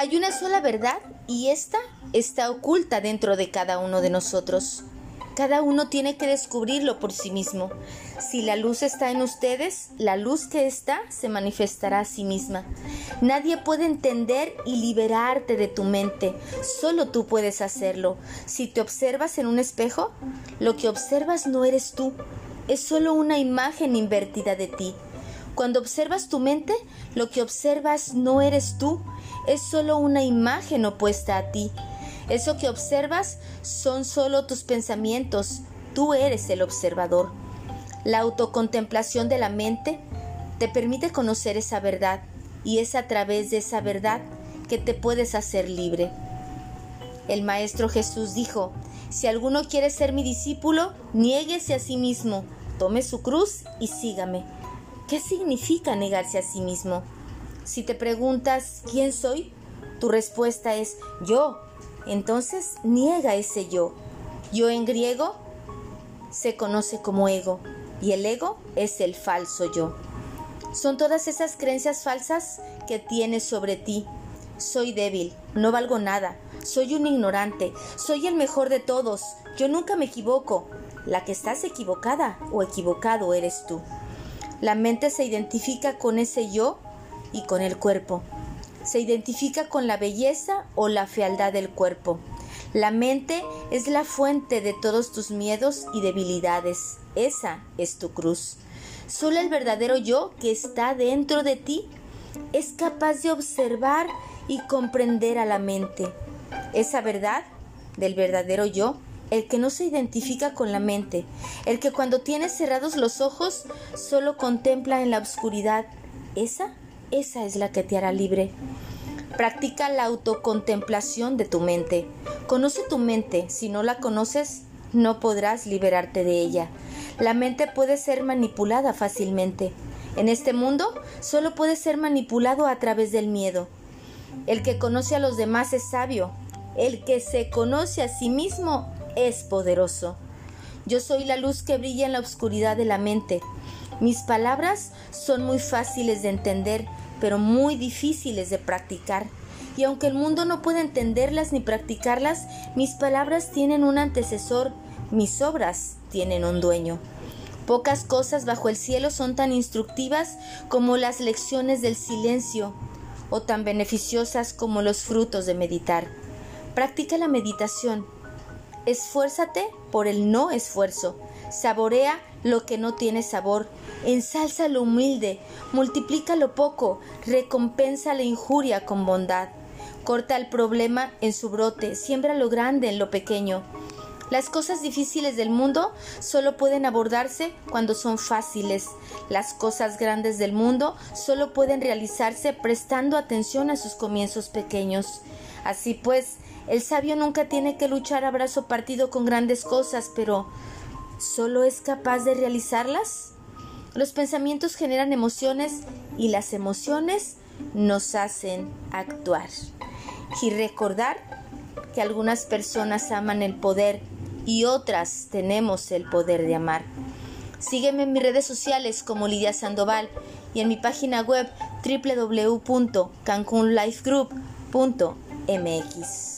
Hay una sola verdad y esta está oculta dentro de cada uno de nosotros. Cada uno tiene que descubrirlo por sí mismo. Si la luz está en ustedes, la luz que está se manifestará a sí misma. Nadie puede entender y liberarte de tu mente. Solo tú puedes hacerlo. Si te observas en un espejo, lo que observas no eres tú. Es solo una imagen invertida de ti. Cuando observas tu mente, lo que observas no eres tú. Es solo una imagen opuesta a ti. Eso que observas son solo tus pensamientos, tú eres el observador. La autocontemplación de la mente te permite conocer esa verdad y es a través de esa verdad que te puedes hacer libre. El Maestro Jesús dijo, si alguno quiere ser mi discípulo, niéguese a sí mismo, tome su cruz y sígame. ¿Qué significa negarse a sí mismo? Si te preguntas, ¿quién soy? Tu respuesta es, yo, entonces niega ese yo. Yo en griego se conoce como ego y el ego es el falso yo. Son todas esas creencias falsas que tienes sobre ti. Soy débil, no valgo nada, soy un ignorante, soy el mejor de todos, yo nunca me equivoco. La que estás equivocada o equivocado eres tú. La mente se identifica con ese yo y con el cuerpo se identifica con la belleza o la fealdad del cuerpo. La mente es la fuente de todos tus miedos y debilidades. Esa es tu cruz. Solo el verdadero yo que está dentro de ti es capaz de observar y comprender a la mente. Esa verdad del verdadero yo, el que no se identifica con la mente, el que cuando tiene cerrados los ojos solo contempla en la oscuridad, esa esa es la que te hará libre. Practica la autocontemplación de tu mente. Conoce tu mente. Si no la conoces, no podrás liberarte de ella. La mente puede ser manipulada fácilmente. En este mundo solo puede ser manipulado a través del miedo. El que conoce a los demás es sabio. El que se conoce a sí mismo es poderoso. Yo soy la luz que brilla en la oscuridad de la mente. Mis palabras son muy fáciles de entender, pero muy difíciles de practicar. Y aunque el mundo no puede entenderlas ni practicarlas, mis palabras tienen un antecesor, mis obras tienen un dueño. Pocas cosas bajo el cielo son tan instructivas como las lecciones del silencio o tan beneficiosas como los frutos de meditar. Practica la meditación. Esfuérzate por el no esfuerzo. Saborea lo que no tiene sabor, ensalza lo humilde, multiplica lo poco, recompensa la injuria con bondad. Corta el problema en su brote, siembra lo grande en lo pequeño. Las cosas difíciles del mundo solo pueden abordarse cuando son fáciles. Las cosas grandes del mundo solo pueden realizarse prestando atención a sus comienzos pequeños. Así pues, el sabio nunca tiene que luchar a brazo partido con grandes cosas, pero solo es capaz de realizarlas? Los pensamientos generan emociones y las emociones nos hacen actuar. Y recordar que algunas personas aman el poder y otras tenemos el poder de amar. Sígueme en mis redes sociales como Lidia Sandoval y en mi página web www.cancunlifegroup.mx.